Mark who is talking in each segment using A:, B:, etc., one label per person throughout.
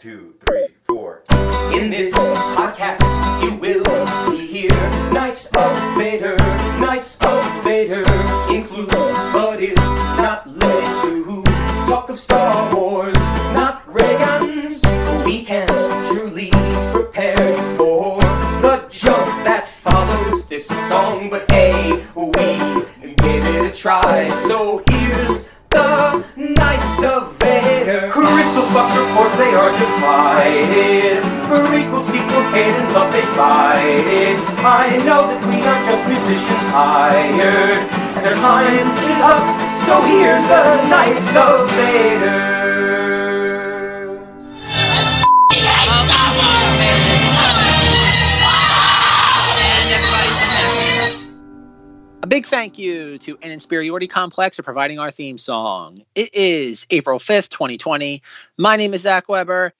A: two, three, four.
B: In this
C: Inferiority Complex for providing our theme song. It is April 5th, 2020. My name is Zach Weber.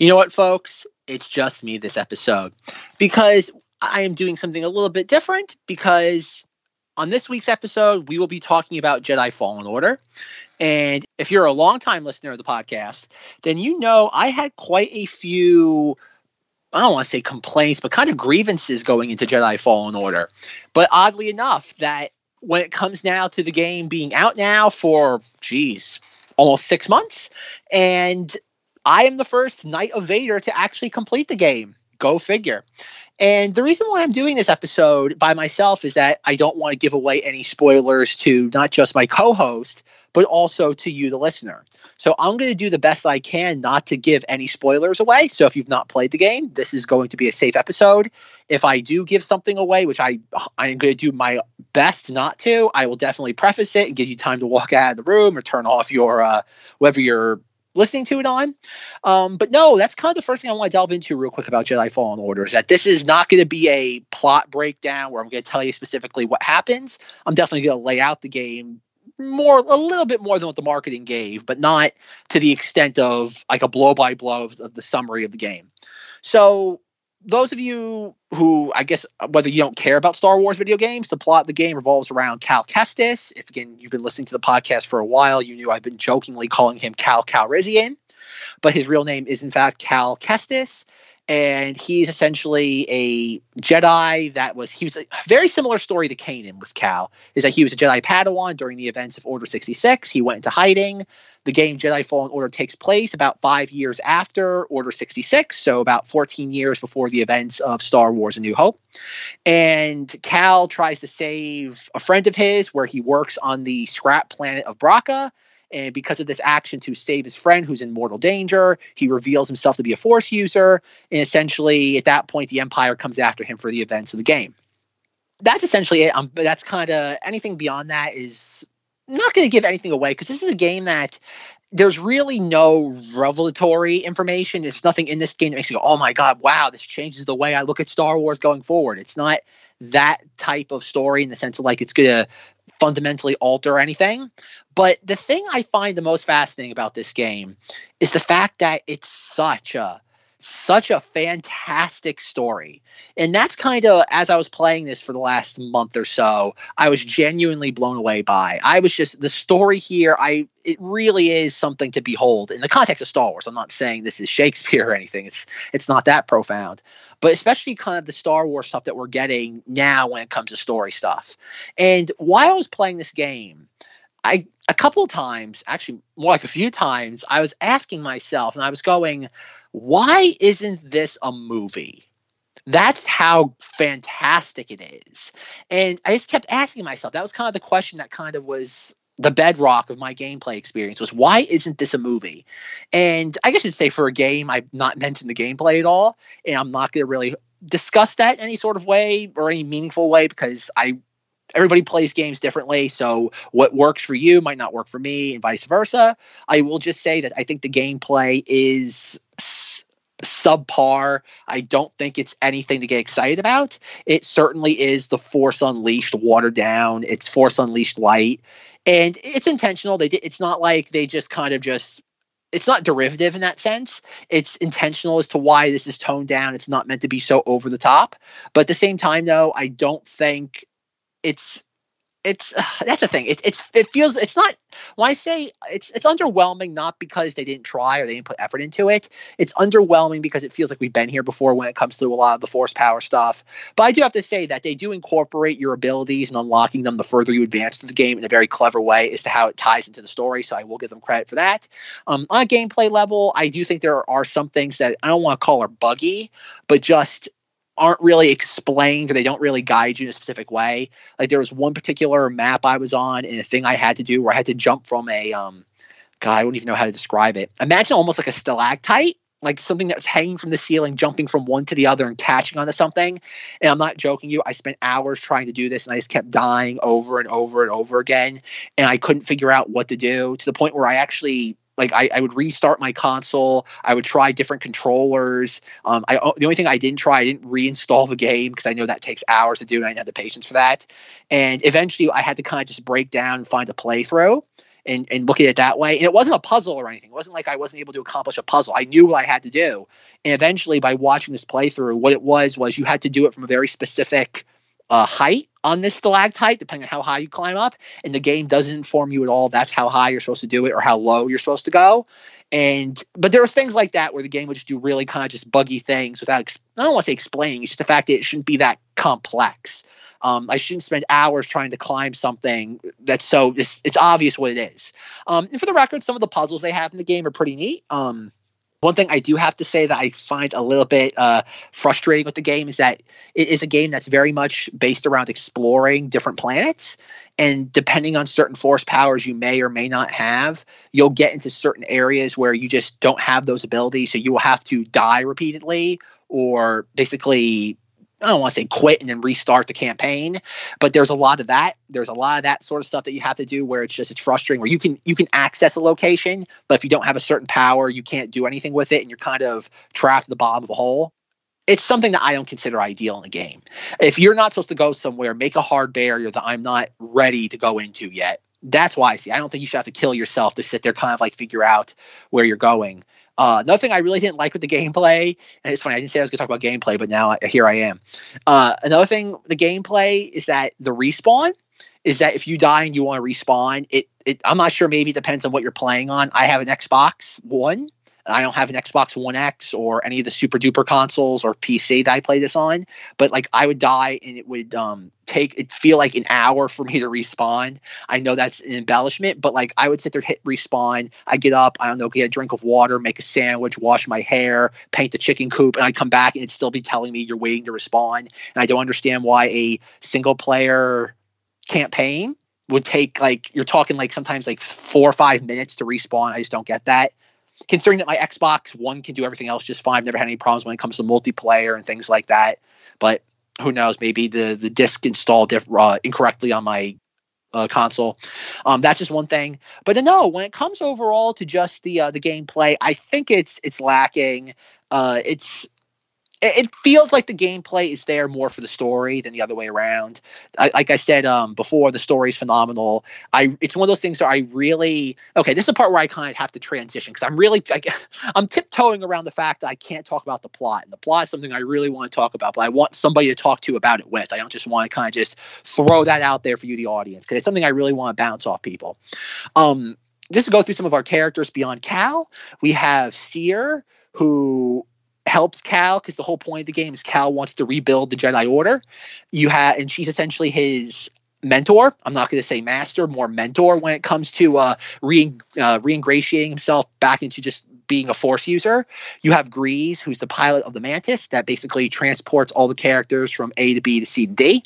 C: You know what, folks? It's just me this episode because I am doing something a little bit different. Because on this week's episode, we will be talking about Jedi Fallen Order. And if you're a longtime listener of the podcast, then you know I had quite a few I don't want to say complaints, but kind of grievances going into Jedi Fallen Order. But oddly enough, that when it comes now to the game being out now for, geez, almost six months, and I am the first Knight of Vader to actually complete the game. Go figure. And the reason why I'm doing this episode by myself is that I don't want to give away any spoilers to not just my co host, but also to you, the listener. So I'm going to do the best I can not to give any spoilers away. So if you've not played the game, this is going to be a safe episode. If I do give something away, which I I'm going to do my best not to, I will definitely preface it and give you time to walk out of the room or turn off your uh, whether you're listening to it on. Um, but no, that's kind of the first thing I want to delve into real quick about Jedi Fallen Order is that this is not going to be a plot breakdown where I'm going to tell you specifically what happens. I'm definitely going to lay out the game more a little bit more than what the marketing gave, but not to the extent of like a blow by blow of, the summary of the game. So those of you who I guess whether you don't care about Star Wars video games, the plot of the game revolves around Cal Kestis. If again you've been listening to the podcast for a while, you knew I've been jokingly calling him Cal Calrissian, but his real name is in fact Cal Kestis and he's essentially a Jedi that was he was a very similar story to Kanan with Cal is that he was a Jedi Padawan during the events of Order 66. He went into hiding. The game Jedi Fallen Order takes place about five years after Order 66, so about 14 years before the events of Star Wars A New Hope. And Cal tries to save a friend of his where he works on the scrap planet of Bracca and because of this action to save his friend who's in mortal danger, he reveals himself to be a force user. And essentially, at that point, the Empire comes after him for the events of the game. That's essentially it. Um, that's kind of anything beyond that is not going to give anything away because this is a game that there's really no revelatory information. There's nothing in this game that makes you go, oh my God, wow, this changes the way I look at Star Wars going forward. It's not that type of story in the sense of like it's going to fundamentally alter anything. But the thing I find the most fascinating about this game is the fact that it's such a such a fantastic story. And that's kind of as I was playing this for the last month or so, I was mm-hmm. genuinely blown away by. I was just the story here, I it really is something to behold in the context of Star Wars. I'm not saying this is Shakespeare or anything. It's it's not that profound. But especially kind of the Star Wars stuff that we're getting now when it comes to story stuff. And while I was playing this game, I a couple of times, actually more like a few times, I was asking myself and I was going, why isn't this a movie? That's how fantastic it is. And I just kept asking myself, that was kind of the question that kind of was the bedrock of my gameplay experience was why isn't this a movie? And I guess you'd say for a game, I've not mentioned the gameplay at all, and I'm not going to really discuss that any sort of way or any meaningful way because I everybody plays games differently so what works for you might not work for me and vice versa i will just say that i think the gameplay is subpar i don't think it's anything to get excited about it certainly is the force unleashed watered down it's force unleashed light and it's intentional they did it's not like they just kind of just it's not derivative in that sense. It's intentional as to why this is toned down. It's not meant to be so over the top. But at the same time, though, I don't think it's it's uh, that's the thing. It, it's it feels it's not when I say it's it's underwhelming not because they didn't try or they didn't put effort into it. It's underwhelming because it feels like we've been here before when it comes to a lot of the force power stuff. But I do have to say that they do incorporate your abilities and unlocking them the further you advance through the game in a very clever way as to how it ties into the story. So I will give them credit for that. Um, on a gameplay level, I do think there are some things that I don't want to call are buggy, but just aren't really explained or they don't really guide you in a specific way. Like there was one particular map I was on and a thing I had to do where I had to jump from a um God, I don't even know how to describe it. Imagine almost like a stalactite, like something that's hanging from the ceiling, jumping from one to the other and catching onto something. And I'm not joking you, I spent hours trying to do this and I just kept dying over and over and over again. And I couldn't figure out what to do to the point where I actually like I, I would restart my console. I would try different controllers. Um, I the only thing I didn't try, I didn't reinstall the game because I know that takes hours to do, and I didn't have the patience for that. And eventually, I had to kind of just break down and find a playthrough. And, and look at it that way. And it wasn't a puzzle or anything. It wasn't like I wasn't able to accomplish a puzzle. I knew what I had to do. And eventually, by watching this playthrough, what it was was you had to do it from a very specific uh, height on this stalactite, depending on how high you climb up. And the game doesn't inform you at all that's how high you're supposed to do it or how low you're supposed to go. And but there was things like that where the game would just do really kind of just buggy things without I don't want to say explaining. It's just the fact that it shouldn't be that complex. Um, I shouldn't spend hours trying to climb something that's so it's, it's obvious what it is. Um, and for the record, some of the puzzles they have in the game are pretty neat. Um, one thing I do have to say that I find a little bit uh, frustrating with the game is that it is a game that's very much based around exploring different planets. And depending on certain force powers you may or may not have, you'll get into certain areas where you just don't have those abilities. So you will have to die repeatedly or basically I don't want to say quit and then restart the campaign, but there's a lot of that. There's a lot of that sort of stuff that you have to do where it's just it's frustrating where you can you can access a location, but if you don't have a certain power, you can't do anything with it and you're kind of trapped at the bottom of a hole. It's something that I don't consider ideal in a game. If you're not supposed to go somewhere, make a hard barrier that I'm not ready to go into yet. That's why I see. I don't think you should have to kill yourself to sit there kind of like figure out where you're going. Uh, another thing I really didn't like with the gameplay, and it's funny, I didn't say I was going to talk about gameplay, but now I, here I am. Uh, another thing, the gameplay is that the respawn is that if you die and you want to respawn, it, it I'm not sure, maybe it depends on what you're playing on. I have an Xbox One, I don't have an Xbox One X or any of the super duper consoles or PC that I play this on, but like I would die and it would um take it feel like an hour for me to respawn. I know that's an embellishment, but like I would sit there hit respawn. I get up, I don't know, get a drink of water, make a sandwich, wash my hair, paint the chicken coop, and I come back and it'd still be telling me you're waiting to respawn. And I don't understand why a single player campaign would take like you're talking like sometimes like four or five minutes to respawn. I just don't get that considering that my Xbox One can do everything else just fine. I've never had any problems when it comes to multiplayer and things like that. But who knows? Maybe the the disc installed diff- uh, incorrectly on my uh, console. Um, that's just one thing. But no, when it comes overall to just the uh, the gameplay, I think it's it's lacking. Uh, it's it feels like the gameplay is there more for the story than the other way around. I, like I said um, before, the story is phenomenal. I it's one of those things where I really okay. This is the part where I kind of have to transition because I'm really I, I'm tiptoeing around the fact that I can't talk about the plot, and the plot is something I really want to talk about, but I want somebody to talk to about it with. I don't just want to kind of just throw that out there for you, the audience, because it's something I really want to bounce off people. Um, just to go through some of our characters beyond Cal, we have Cere who helps Cal because the whole point of the game is Cal wants to rebuild the Jedi Order. You have, and she's essentially his mentor. I'm not going to say master, more mentor when it comes to uh, re uh, reingratiating himself back into just being a Force user. You have Greez, who's the pilot of the Mantis that basically transports all the characters from A to B to C to D.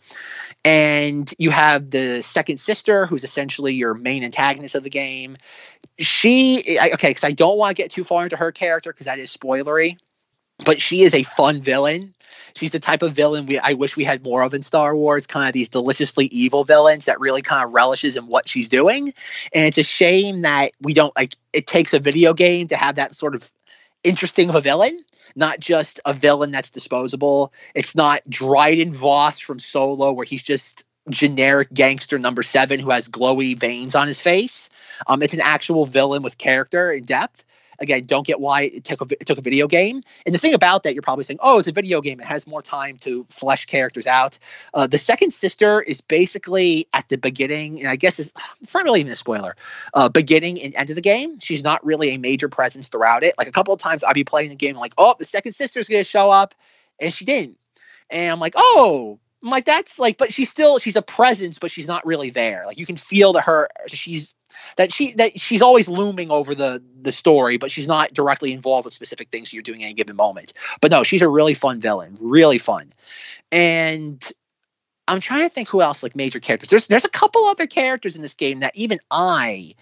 C: And you have the second sister, who's essentially your main antagonist of the game. She, okay, because I don't want to get too far into her character because that is spoilery but she is a fun villain. She's the type of villain we I wish we had more of in Star Wars, kind of these deliciously evil villains that really kind of relishes in what she's doing. And it's a shame that we don't like it takes a video game to have that sort of interesting of a villain, not just a villain that's disposable. It's not Dryden Voss from Solo where he's just generic gangster number 7 who has glowy veins on his face. Um it's an actual villain with character and depth Again, don't get why it took a, it took a video game. And the thing about that, you're probably saying, oh, it's a video game. It has more time to flesh characters out. Uh, the second sister is basically at the beginning, and I guess it's, it's not really even a spoiler, uh, beginning and end of the game. She's not really a major presence throughout it. Like a couple of times I'd be playing the game, like, oh, the second sister's going to show up. And she didn't. And I'm like, oh, I'm like that's like, but she's still she's a presence, but she's not really there. Like you can feel that her she's that she that she's always looming over the the story, but she's not directly involved with specific things you're doing at any given moment. But no, she's a really fun villain, really fun. And I'm trying to think who else like major characters. There's there's a couple other characters in this game that even I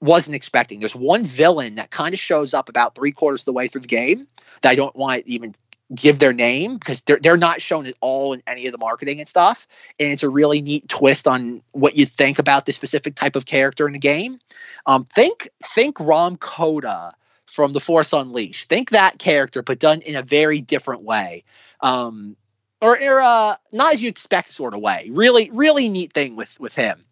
C: wasn't expecting. There's one villain that kind of shows up about three quarters of the way through the game that I don't want to even give their name because they're they're not shown at all in any of the marketing and stuff. And it's a really neat twist on what you think about this specific type of character in the game. Um, think think Rahm Kota from The Force Unleashed. Think that character, but done in a very different way. Um, or, or uh, not as you expect sort of way. Really, really neat thing with with him.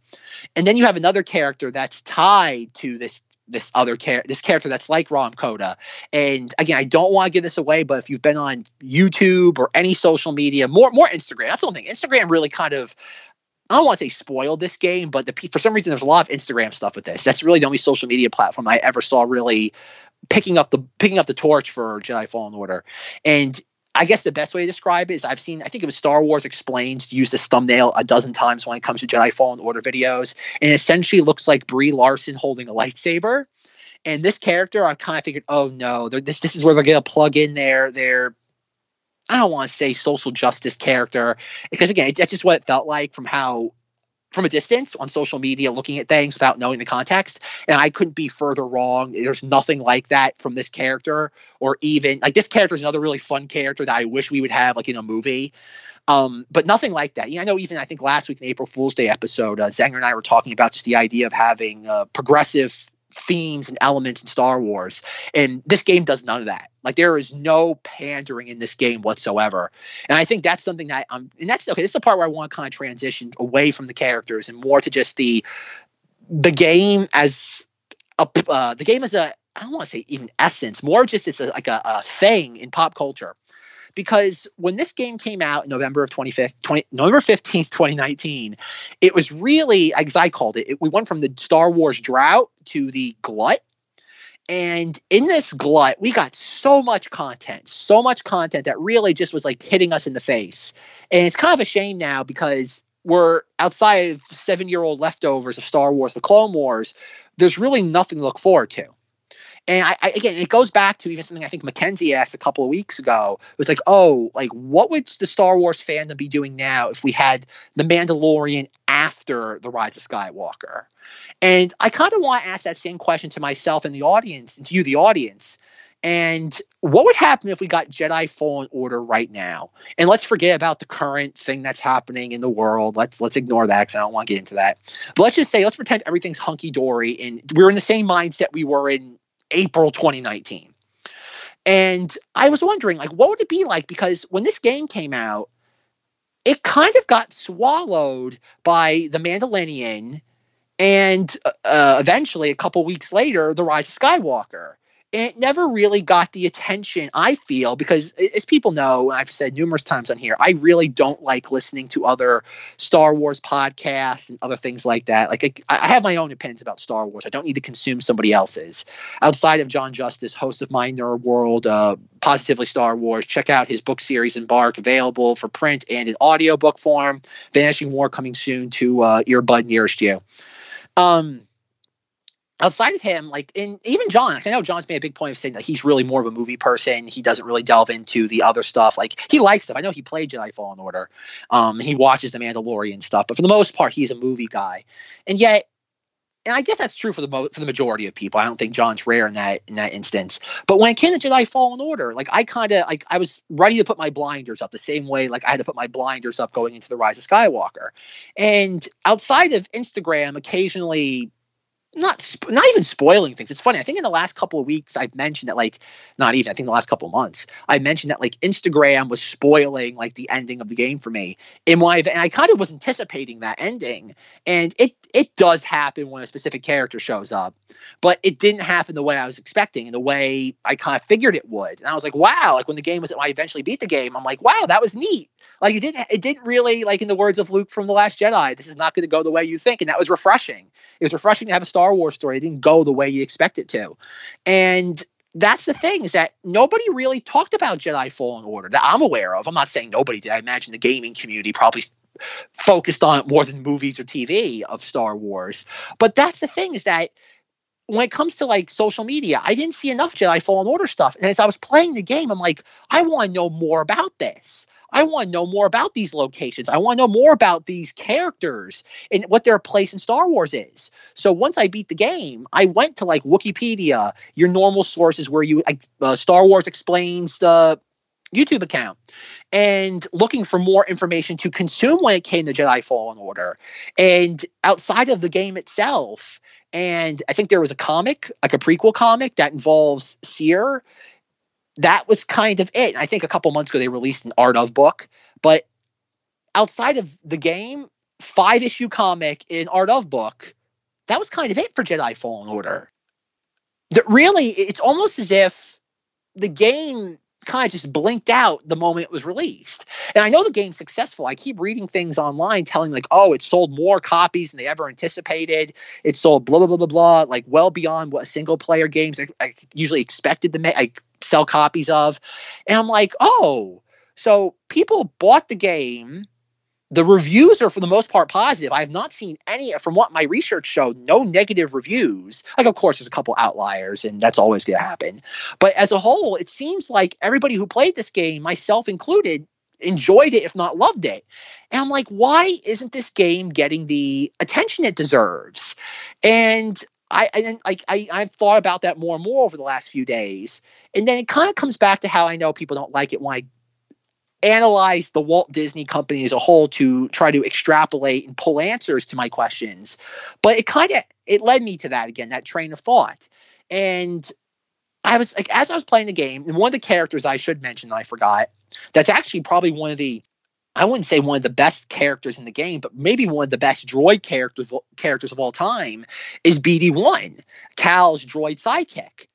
C: And then you have another character that's tied to this this other character, this character that's like Rahm Kota. And again, I don't want to give this away, but if you've been on YouTube or any social media, more more Instagram, that's the only thing. Instagram really kind of I don't want to say spoiled this game, but the for some reason there's a lot of Instagram stuff with this. That's really the only social media platform I ever saw really picking up the picking up the torch for Jedi Fallen Order. And I guess the best way to describe it is I've seen, I think it was Star Wars Explained use this thumbnail a dozen times when it comes to Jedi Fallen Order videos. And essentially looks like Brie Larson holding a lightsaber. And this character, I kind of figured, oh no, this this is where they're gonna plug in their their I don't want to say social justice character because again, that's just what it felt like from how from a distance on social media looking at things without knowing the context and i couldn't be further wrong there's nothing like that from this character or even like this character is another really fun character that i wish we would have like in a movie um, but nothing like that. Yeah, I know. Even I think last week in April Fool's Day episode, uh, Zanger and I were talking about just the idea of having uh, progressive themes and elements in Star Wars. And this game does none of that. Like there is no pandering in this game whatsoever. And I think that's something that I'm and that's okay, this is the part where I want to kind of transition away from the characters and more to just the the game as a uh, the game as a I don't want to say even essence, more just it's a, like a, a thing in pop culture because when this game came out in November of 20, 20 November 15th, 2019, it was really, as I called it, it, we went from the Star Wars drought to the glut. And in this glut, we got so much content, so much content that really just was like hitting us in the face. And it's kind of a shame now because we're outside of seven year old leftovers of Star Wars, the Clone Wars. There's really nothing to look forward to. And I, I, again, it goes back to even something I think Mackenzie asked a couple of weeks ago. It was like, oh, like what would the Star Wars fandom be doing now if we had the Mandalorian after the Rise of Skywalker? And I kind of want to ask that same question to myself and the audience, and to you, the audience. And what would happen if we got Jedi Fallen Order right now? And let's forget about the current thing that's happening in the world. Let's let's ignore that because I don't want to get into that. But let's just say let's pretend everything's hunky dory and we're in the same mindset we were in April 2019. And I was wondering, like, what would it be like? Because when this game came out, it kind of got swallowed by the Mandalorian, and uh, uh eventually, a couple weeks later, the Rise of Skywalker it never really got the attention I feel because, as people know, I've said numerous times on here, I really don't like listening to other Star Wars podcasts and other things like that. Like, I, I have my own opinions about Star Wars. I don't need to consume somebody else's. Outside of John Justice, host of My Nerd World, uh, Positively Star Wars, check out his book series Embark, available for print and in audiobook form. Vanishing War coming soon to uh, earbud nearest you. Um, outside of him, like, in even John, I know John's made a big point of saying that he's really more of a movie person. He doesn't really delve into the other stuff. Like, he likes them. I know he played Jedi Fallen Order. Um, he watches The Mandalorian stuff, but for the most part, he's a movie guy. And yet, and I guess that's true for the mo- for the majority of people. I don't think John's rare in that in that instance. But when it came to Jedi Fallen Order, like I kind of like I was ready to put my blinders up the same way like I had to put my blinders up going into the Rise of Skywalker. And outside of Instagram, occasionally not sp- not even spoiling things. It's funny. I think in the last couple of weeks I've mentioned that like not even I think the last couple of months I mentioned that like Instagram was spoiling like the ending of the game for me. In my and I kind of was anticipating that ending, and it it does happen when a specific character shows up, but it didn't happen the way I was expecting and the way I kind of figured it would. And I was like, wow! Like when the game was, I eventually beat the game, I'm like, wow, that was neat. Like it didn't it didn't really like in the words of Luke from the Last Jedi, this is not going to go the way you think, and that was refreshing. It was refreshing to have a Star Wars story. It didn't go the way you expect it to, and that's the thing is that nobody really talked about Jedi Fallen Order that I'm aware of. I'm not saying nobody did. I imagine the gaming community probably focused on it more than movies or TV of Star Wars. But that's the thing is that when it comes to like social media, I didn't see enough Jedi Fallen Order stuff. And as I was playing the game, I'm like, I want to know more about this. I want to know more about these locations. I want to know more about these characters and what their place in Star Wars is. So once I beat the game, I went to like Wikipedia, your normal sources where you like uh, Star Wars explains the YouTube account and looking for more information to consume when it came to Jedi Fallen Order. And outside of the game itself, and I think there was a comic, like a prequel comic that involves Cere. that was kind of it. I think a couple months ago they released an Art of book, but outside of the game, five issue comic in Art of book, that was kind of it for Jedi Fallen Order. That really, it's almost as if the game kind of just blinked out the moment it was released. And I know the game's successful. I keep reading things online telling like, oh, it sold more copies than they ever anticipated. It sold blah blah blah blah blah, like well beyond what single player games I, I usually expected to make. Like sell copies of. And I'm like, oh, so people bought the game. The reviews are for the most part positive. I have not seen any, from what my research showed, no negative reviews. Like, of course, there's a couple outliers, and that's always going to happen. But as a whole, it seems like everybody who played this game, myself included, enjoyed it, if not loved it. And I'm like, why isn't this game getting the attention it deserves? And I and like I I've thought about that more and more over the last few days, and then it kind of comes back to how I know people don't like it when I analyze the Walt Disney Company as a whole to try to extrapolate and pull answers to my questions. But it kind of it led me to that again, that train of thought, and I was like, as I was playing the game, and one of the characters I should mention that I forgot. That's actually probably one of the I wouldn't say one of the best characters in the game, but maybe one of the best droid characters characters of all time is BD1, Cal's droid sidekick.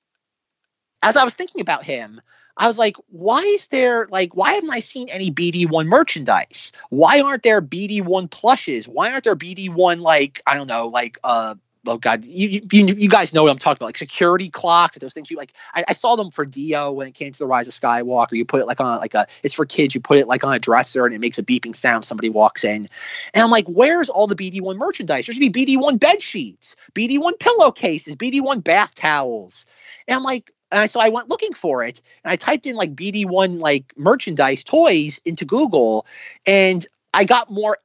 C: As I was thinking about him, I was like, why is there like why haven't I seen any BD1 merchandise? Why aren't there BD1 plushes? Why aren't there BD1 like I don't know, like uh oh god, you, you you guys know what I'm talking about, like security clocks, those things. You like, I, I, saw them for D-O when it came to the Rise of Skywalker. You put it like on like a, it's for kids. You put it like on a dresser, and it makes a beeping sound. Somebody walks in, and I'm like, where's all the BD1 merchandise? There should be BD1 bed sheets, BD1 pillowcases, BD1 bath towels, and I'm like. And I, so I went looking for it, and I typed in like BD1 like merchandise toys into Google, and I got more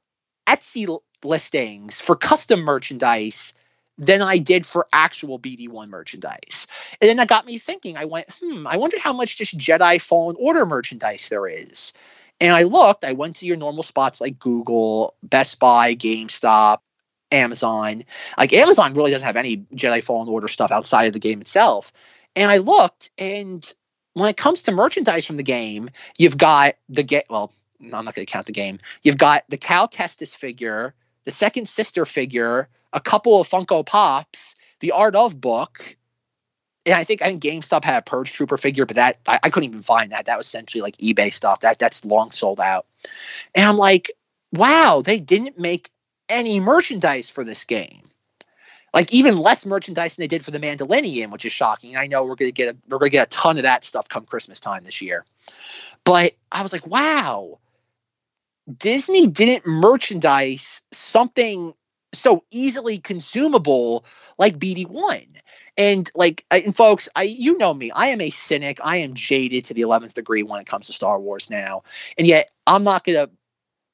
C: Etsy listings for custom merchandise than I did for actual BD1 merchandise. And then that got me thinking. I went, hmm, I wonder how much just Jedi Fallen Order merchandise there is. And I looked, I went to your normal spots like Google, Best Buy, GameStop, Amazon. Like Amazon really doesn't have any Jedi Fallen Order stuff outside of the game itself. And I looked, and when it comes to merchandise from the game, you've got the get well, I'm not going to count the game. You've got the Cal Kestis figure, the second sister figure, a couple of Funko Pops, the Art of book, and I think I think GameStop had a Purge Trooper figure, but that I, I, couldn't even find that. That was essentially like eBay stuff. That that's long sold out. And I'm like, wow, they didn't make any merchandise for this game. Like even less merchandise than they did for the Mandalorian, which is shocking. I know we're gonna get a, we're gonna get a ton of that stuff come Christmas time this year. But I was like, wow, Disney didn't merchandise something so easily consumable like BD1. And like, and folks, I you know me, I am a cynic. I am jaded to the eleventh degree when it comes to Star Wars now, and yet I'm not gonna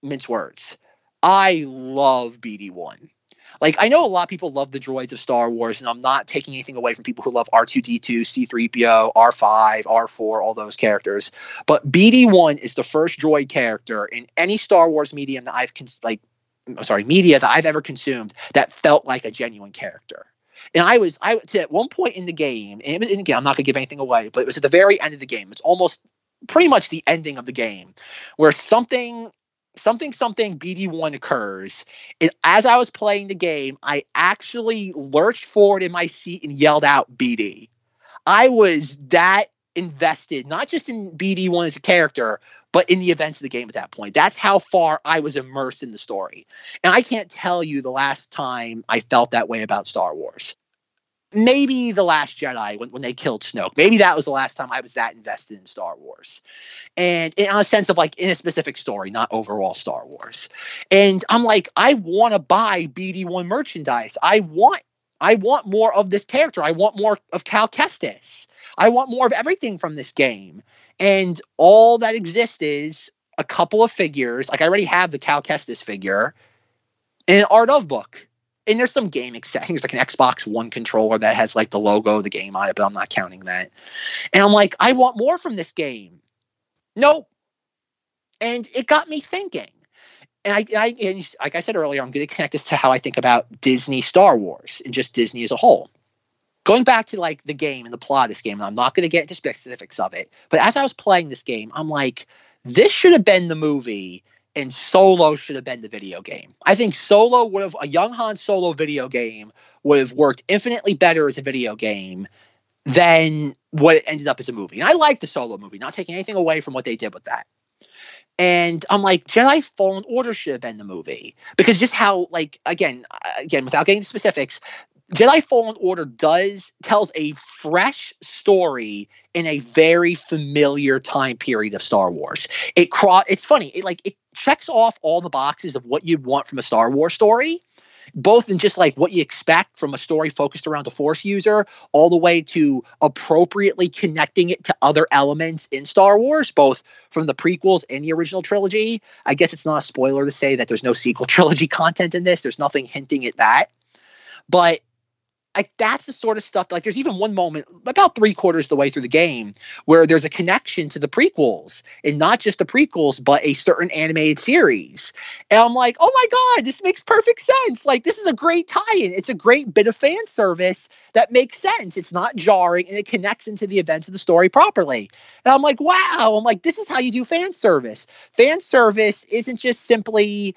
C: mince words. I love BD1. Like, I know a lot of people love the droids of Star Wars, and I'm not taking anything away from people who love R2D2, C3PO, R5, R4, all those characters. But BD1 is the first droid character in any Star Wars medium that I've cons- like I'm sorry, media that I've ever consumed that felt like a genuine character. And I was I to at one point in the game, and, and again, I'm not gonna give anything away, but it was at the very end of the game. It's almost pretty much the ending of the game where something something something BD1 occurs. And as I was playing the game, I actually lurched forward in my seat and yelled out BD. I was that invested, not just in BD1 as a character, but in the events of the game at that point. That's how far I was immersed in the story. And I can't tell you the last time I felt that way about Star Wars maybe the last jedi when, when they killed snoke. Maybe that was the last time i was that invested in star wars. And in a sense of like in a specific story not overall star wars. And i'm like i want to buy bd1 merchandise. I want i want more of this character. I want more of cal kestis. I want more of everything from this game. And all that exists is a couple of figures. Like i already have the cal kestis figure and an art of book and there's some game settings like an Xbox One controller that has like the logo of the game on it, but I'm not counting that. And I'm like, I want more from this game. Nope. And it got me thinking. And I, I and like I said earlier, I'm going to connect this to how I think about Disney Star Wars and just Disney as a whole. Going back to like the game and the plot of this game, and I'm not going to get into specifics of it, but as I was playing this game, I'm like, this should have been the movie and Solo should have been the video game. I think Solo would have a young Han Solo video game would have worked infinitely better as a video game than what it ended up as a movie. And I like the Solo movie, not taking anything away from what they did with that. And I'm like, Jedi Fallen Order should have been the movie because just how, like, again, uh, again, without getting into specifics, Jedi Fallen Order does tells a fresh story in a very familiar time period of Star Wars. It cro- it's funny. It like it checks off all the boxes of what you'd want from a Star Wars story, both in just like what you expect from a story focused around a Force user, all the way to appropriately connecting it to other elements in Star Wars, both from the prequels and the original trilogy. I guess it's not a spoiler to say that there's no sequel trilogy content in this. There's nothing hinting at that. But like that's the sort of stuff like there's even one moment about three quarters of the way through the game where there's a connection to the prequels and not just the prequels but a certain animated series. And i'm like oh my god this makes perfect sense. Like this is a great tie-in. It's a great bit of fan service that makes sense. It's not jarring and it connects into the events of the story properly. And i'm like wow. I'm like this is how you do fan service. Fan service isn't just simply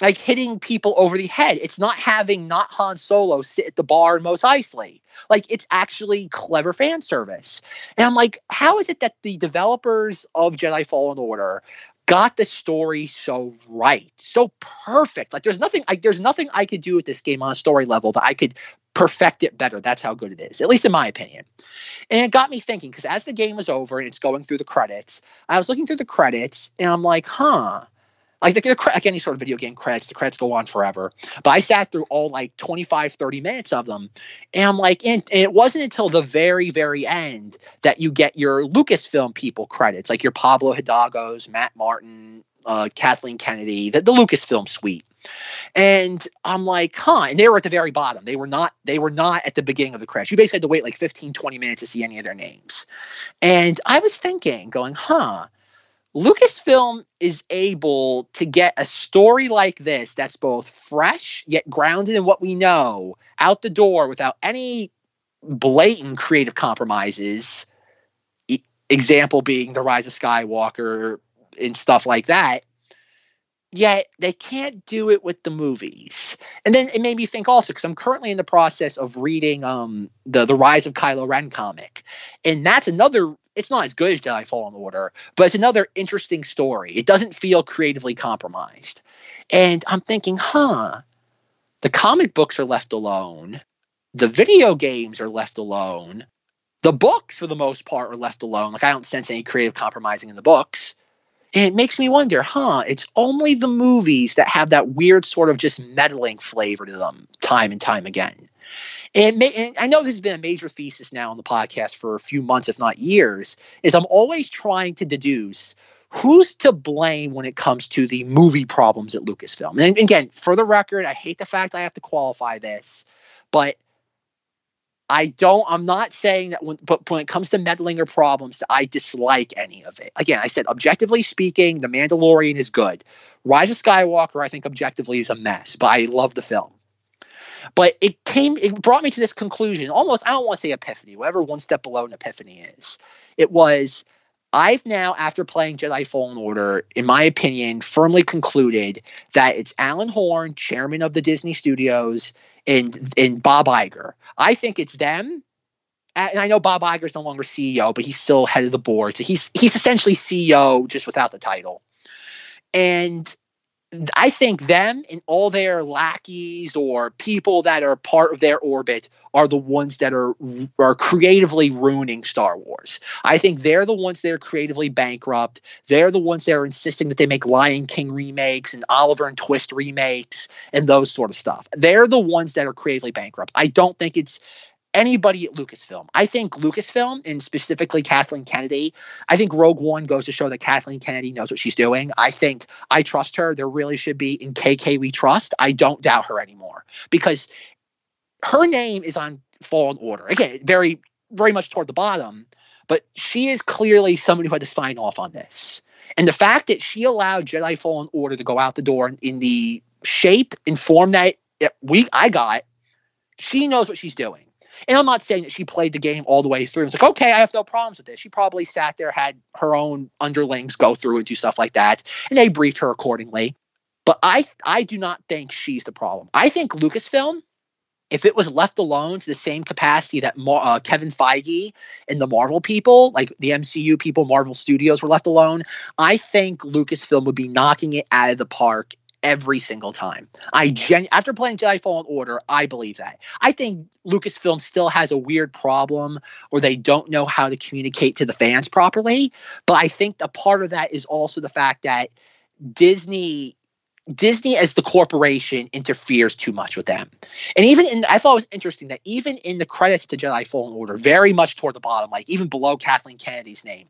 C: like hitting people over the head. It's not having not Han Solo sit at the bar in Mos Eisley. Like it's actually clever fan service. And I'm like, how is it that the developers of Jedi Fallen Order got the story so right, so perfect? Like there's nothing, like there's nothing I could do with this game on a story level that I could perfect it better. That's how good it is, at least in my opinion. And it got me thinking because as the game was over and it's going through the credits, I was looking through the credits and I'm like, huh like, the, like any sort of video game credits, the credits go on forever. But I sat through all like 25, 30 minutes of them. And I'm like, and, and it wasn't until the very, very end that you get your Lucasfilm people credits, like your Pablo Hidalgos, Matt Martin, uh, Kathleen Kennedy, the, the Lucasfilm suite. And I'm like, huh. And they were at the very bottom. They were not, they were not at the beginning of the credits. You basically had to wait like 15, 20 minutes to see any of their names. And I was thinking, going, huh Lucasfilm is able to get a story like this that's both fresh yet grounded in what we know out the door without any blatant creative compromises. E- example being the rise of Skywalker and stuff like that. Yet they can't do it with the movies. And then it made me think also because I'm currently in the process of reading um the the Rise of Kylo Ren comic, and that's another it's not as good as Jedi Fallen Order, but it's another interesting story. It doesn't feel creatively compromised. And I'm thinking, huh, the comic books are left alone. The video games are left alone. The books, for the most part, are left alone. Like, I don't sense any creative compromising in the books. And it makes me wonder, huh? It's only the movies that have that weird sort of just meddling flavor to them time and time again. And, may, and, I know this has been a major thesis now on the podcast for a few months, if not years, is I'm always trying to deduce who's to blame when it comes to the movie problems at Lucasfilm. And again, for the record, I hate the fact I have to qualify this, but I don't, I'm not saying that when, but when it comes to meddling or problems, I dislike any of it. Again, I said, objectively speaking, The Mandalorian is good. Rise of Skywalker, I think objectively is a mess, but I love the film. But it came, it brought me to this conclusion. Almost, I don't want to say epiphany, whatever one step below an epiphany is. It was I've now, after playing Jedi Fallen Order, in my opinion, firmly concluded that it's Alan Horn, chairman of the Disney Studios, and and Bob Iger. I think it's them. And I know Bob Iger is no longer CEO, but he's still head of the board. So he's he's essentially CEO just without the title. And I think them and all their lackeys or people that are part of their orbit are the ones that are are creatively ruining Star Wars. I think they're the ones that are creatively bankrupt. They're the ones that are insisting that they make Lion King remakes and Oliver and Twist remakes and those sort of stuff. They're the ones that are creatively bankrupt. I don't think it's anybody at Lucasfilm. I think Lucasfilm, and specifically Kathleen Kennedy, I think Rogue One goes to show that Kathleen Kennedy knows what she's doing. I think I trust her. There really should be in KK we trust. I don't doubt her anymore because her name is on Fallen Order. Again, very, very much toward the bottom, but she is clearly someone who had to sign off on this. And the fact that she allowed Jedi Fallen Order to go out the door in the shape and form that we I got, she knows what she's doing. And I'm not saying that she played the game all the way through. It's like, okay, I have no problems with this. She probably sat there, had her own underlings go through and do stuff like that, and they briefed her accordingly. But I, I do not think she's the problem. I think Lucasfilm, if it was left alone to the same capacity that uh, Kevin Feige and the Marvel people, like the MCU people, Marvel Studios, were left alone, I think Lucasfilm would be knocking it out of the park every single time. I gen after playing Jedi Fallen Order, I believe that. I think Lucasfilm still has a weird problem or they don't know how to communicate to the fans properly, but I think a part of that is also the fact that Disney Disney as the corporation interferes too much with them. And even in I thought it was interesting that even in the credits to Jedi Fallen Order, very much toward the bottom, like even below Kathleen Kennedy's name,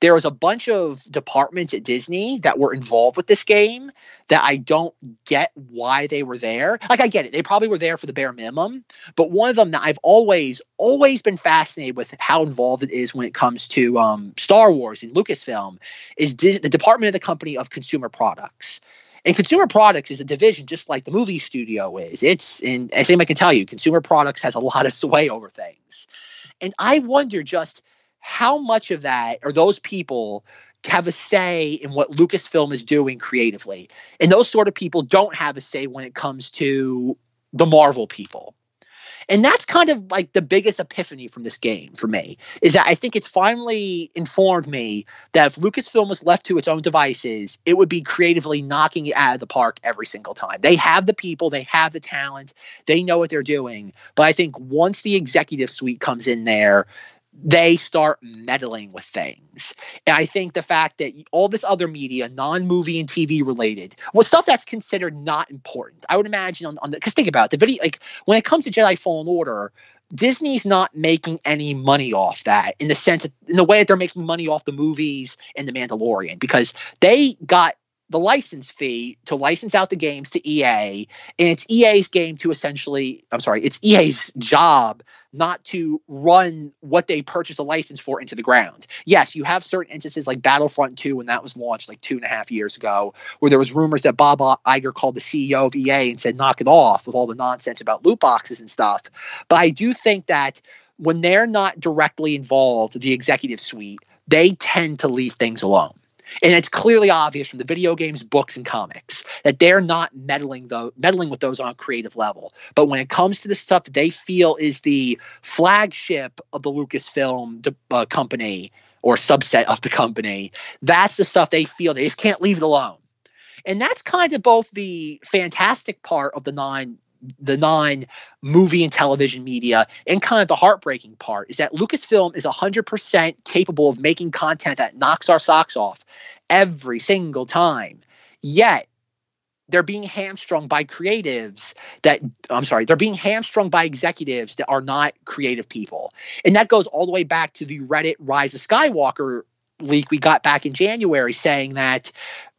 C: there was a bunch of departments at Disney that were involved with this game that I don't get why they were there. Like I get it. They probably were there for the bare minimum, but one of them that I've always always been fascinated with how involved it is when it comes to um, Star Wars and Lucasfilm is the Department of the Company of Consumer Products. And consumer products is a division just like the movie studio is. It's and as anybody can tell you, consumer products has a lot of sway over things. And I wonder just how much of that are those people have a say in what Lucasfilm is doing creatively? And those sort of people don't have a say when it comes to the Marvel people. And that's kind of like the biggest epiphany from this game for me is that I think it's finally informed me that if Lucasfilm was left to its own devices, it would be creatively knocking it out of the park every single time. They have the people, they have the talent, they know what they're doing. But I think once the executive suite comes in there, they start meddling with things. And I think the fact that all this other media, non movie and TV related, was stuff that's considered not important. I would imagine on, on the, because think about it, the video, like when it comes to Jedi Fallen Order, Disney's not making any money off that in the sense, that, in the way that they're making money off the movies and The Mandalorian, because they got the license fee to license out the games to EA, and it's EA's game to essentially, I'm sorry, it's EA's job not to run what they purchased a license for into the ground. Yes, you have certain instances like Battlefront 2 when that was launched like two and a half years ago, where there was rumors that Bob Iger called the CEO of EA and said, knock it off with all the nonsense about loot boxes and stuff. But I do think that when they're not directly involved, the executive suite, they tend to leave things alone. And it's clearly obvious from the video games, books, and comics that they're not meddling though meddling with those on a creative level. But when it comes to the stuff that they feel is the flagship of the Lucasfilm uh, company or subset of the company, that's the stuff they feel they just can't leave it alone. And that's kind of both the fantastic part of the nine the non movie and television media and kind of the heartbreaking part is that Lucasfilm is 100% capable of making content that knocks our socks off every single time. Yet they're being hamstrung by creatives that I'm sorry, they're being hamstrung by executives that are not creative people. And that goes all the way back to the Reddit Rise of Skywalker leak we got back in January saying that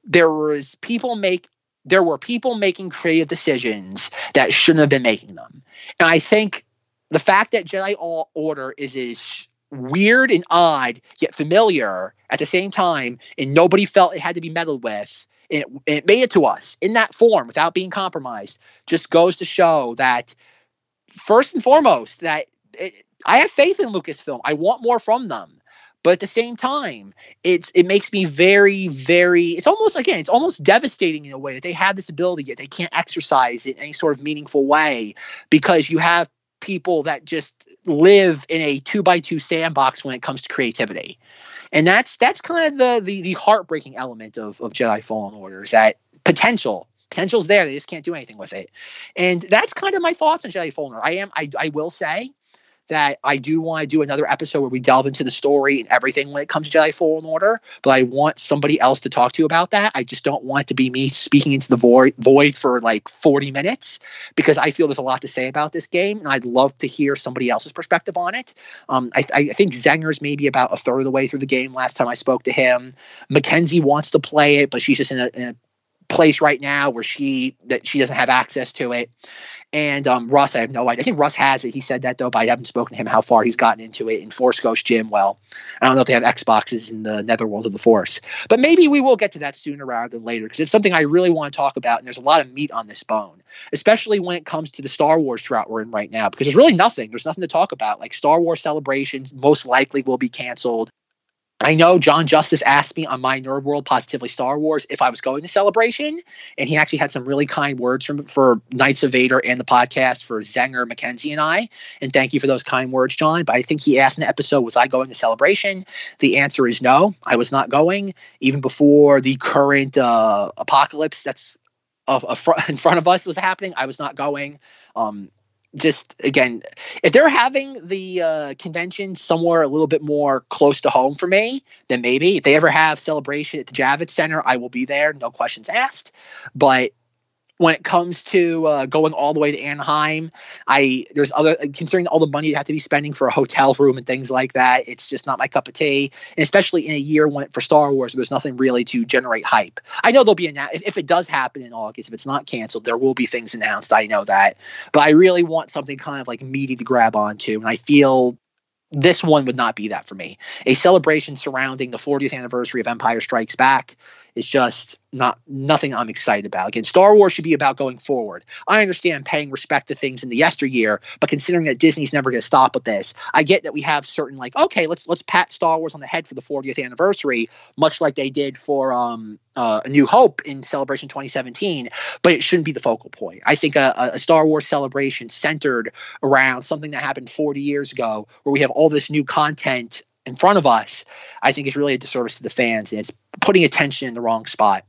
C: there was people make there were people making creative decisions that shouldn't have been making them. And I think the fact that Jedi Order is as weird and odd yet familiar at the same time, and nobody felt it had to be meddled with, and it, it made it to us in that form without being compromised, just goes to show that first and foremost, that it, I have faith in Lucasfilm. I want more from them. But at the same time, it's it makes me very, very. It's almost again, it's almost devastating in a way that they have this ability yet they can't exercise it in any sort of meaningful way because you have people that just live in a two by two sandbox when it comes to creativity. And that's that's kind of the the, the heartbreaking element of, of Jedi Fallen Order is that potential potential's there. They just can't do anything with it. And that's kind of my thoughts on Jedi Fallen Order. I am I, I will say that I do want to do another episode where we delve into the story and everything when it comes to Jedi Fallen Order, but I want somebody else to talk to about that. I just don't want it to be me speaking into the void void for like 40 minutes because I feel there's a lot to say about this game and I'd love to hear somebody else's perspective on it. Um, I, I think Zenger's maybe about a third of the way through the game last time I spoke to him. Mackenzie wants to play it, but she's just in a, in a place right now where she that she doesn't have access to it. And um, Russ, I have no idea. I think Russ has it. He said that though, but I haven't spoken to him how far he's gotten into it in Force Ghost Gym. Well, I don't know if they have Xboxes in the netherworld of the Force, but maybe we will get to that sooner rather than later because it's something I really want to talk about. And there's a lot of meat on this bone, especially when it comes to the Star Wars drought we're in right now, because there's really nothing. There's nothing to talk about. Like Star Wars celebrations most likely will be canceled. I know John Justice asked me on my Nerd World Positively Star Wars if I was going to Celebration, and he actually had some really kind words from for Knights of Vader and the podcast for Zenger, Mackenzie, and I. And thank you for those kind words, John. But I think he asked in the episode, was I going to Celebration? The answer is no, I was not going, even before the current uh, apocalypse that's in front of us was happening. I was not going. Um, just again, if they're having the uh, convention somewhere a little bit more close to home for me, then maybe if they ever have celebration at the Javits Center, I will be there, no questions asked. But when it comes to uh, going all the way to Anaheim, I there's other considering all the money you have to be spending for a hotel room and things like that. It's just not my cup of tea, and especially in a year when for Star Wars, there's nothing really to generate hype. I know there'll be an if, if it does happen in August, if it's not canceled, there will be things announced. I know that, but I really want something kind of like meaty to grab onto, and I feel this one would not be that for me. A celebration surrounding the 40th anniversary of Empire Strikes Back is just not nothing I'm excited about. Again, Star Wars should be about going forward. I understand paying respect to things in the yesteryear, but considering that Disney's never going to stop with this, I get that we have certain like, okay, let's let's pat Star Wars on the head for the 40th anniversary, much like they did for um, uh, A New Hope in Celebration 2017. But it shouldn't be the focal point. I think a, a Star Wars celebration centered around something that happened 40 years ago, where we have all this new content in front of us, I think is really a disservice to the fans, and it's putting attention in the wrong spot.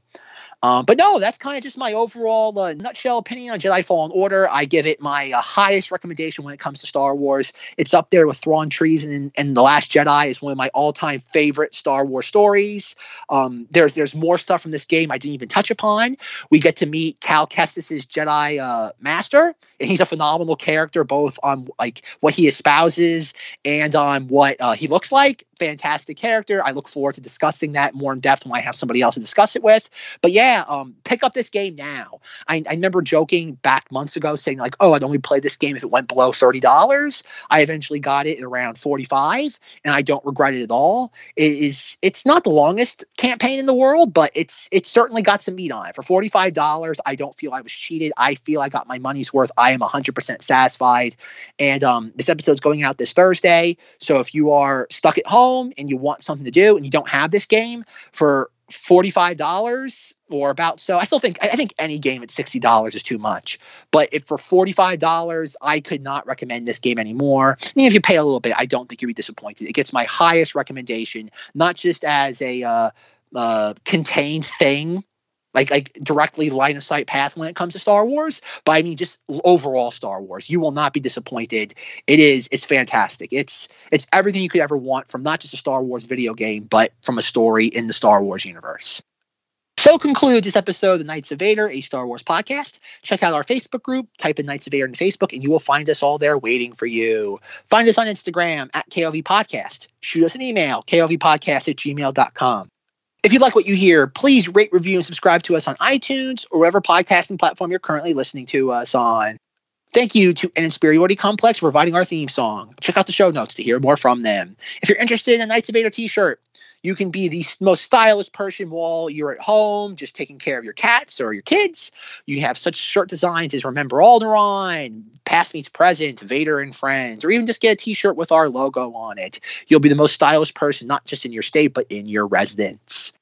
C: Um, but no, that's kind of just my overall uh, nutshell opinion on Jedi Fallen Order. I give it my uh, highest recommendation when it comes to Star Wars. It's up there with Thrawn Treason and, and The Last Jedi is one of my all-time favorite Star Wars stories. Um, there's there's more stuff from this game I didn't even touch upon. We get to meet Cal Kestis's Jedi uh, Master, and he's a phenomenal character both on like what he espouses and on what uh, he looks like. Fantastic character. I look forward to discussing that more in depth when I have somebody else to discuss it with. But yeah um, pick up this game now. I, I remember joking back months ago saying like, oh, I'd only play this game if it went below thirty dollars. I eventually got it at around forty five, and I don't regret it at all. It is it's not the longest campaign in the world, but it's it's certainly got some meat on it. For forty five dollars, I don't feel I was cheated. I feel I got my money's worth. I am hundred percent satisfied. And um, this episode's going out this Thursday, so if you are stuck at home and you want something to do and you don't have this game for $45 or about so i still think i think any game at $60 is too much. But if for $45 i could not recommend this game anymore. Even if you pay a little bit i don't think you'd be disappointed. It gets my highest recommendation not just as a uh, uh, contained thing like like directly line of sight path when it comes to Star Wars, but I mean just overall Star Wars. You will not be disappointed. It is it's fantastic. It's it's everything you could ever want from not just a Star Wars video game, but from a story in the Star Wars universe. So concludes this episode of the Knights of Vader, a Star Wars podcast. Check out our Facebook group, type in Knights of Vader in Facebook, and you will find us all there waiting for you. Find us on Instagram at KOV Podcast. Shoot us an email, kovpodcast at gmail.com. If you like what you hear, please rate, review, and subscribe to us on iTunes or whatever podcasting platform you're currently listening to us on. Thank you to An Inferiority Complex for providing our theme song. Check out the show notes to hear more from them. If you're interested in a Knights of Vader t shirt, You can be the most stylish person while you're at home, just taking care of your cats or your kids. You have such shirt designs as Remember Alderaan, Past Meets Present, Vader and Friends, or even just get a t shirt with our logo on it. You'll be the most stylish person, not just in your state, but in your residence.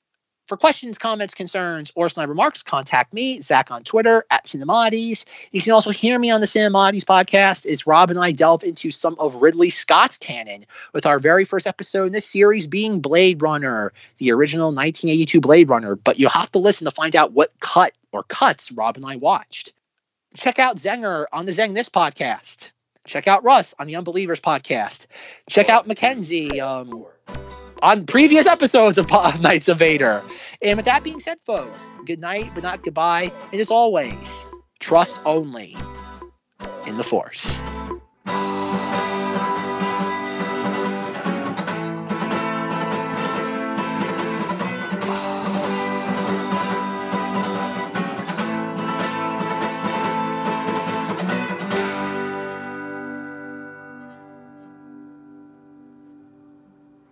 C: For questions, comments, concerns, or snide remarks, contact me, Zach, on Twitter at Cinemades. You can also hear me on the Cinemades podcast as Rob and I delve into some of Ridley Scott's canon, with our very first episode in this series being Blade Runner, the original 1982 Blade Runner. But you'll have to listen to find out what cut or cuts Rob and I watched. Check out Zenger on the Zeng This podcast. Check out Russ on the Unbelievers podcast. Check out Mackenzie. Um, on previous episodes of Knights of Vader. And with that being said, folks, good night, but not goodbye. And as always, trust only in the Force.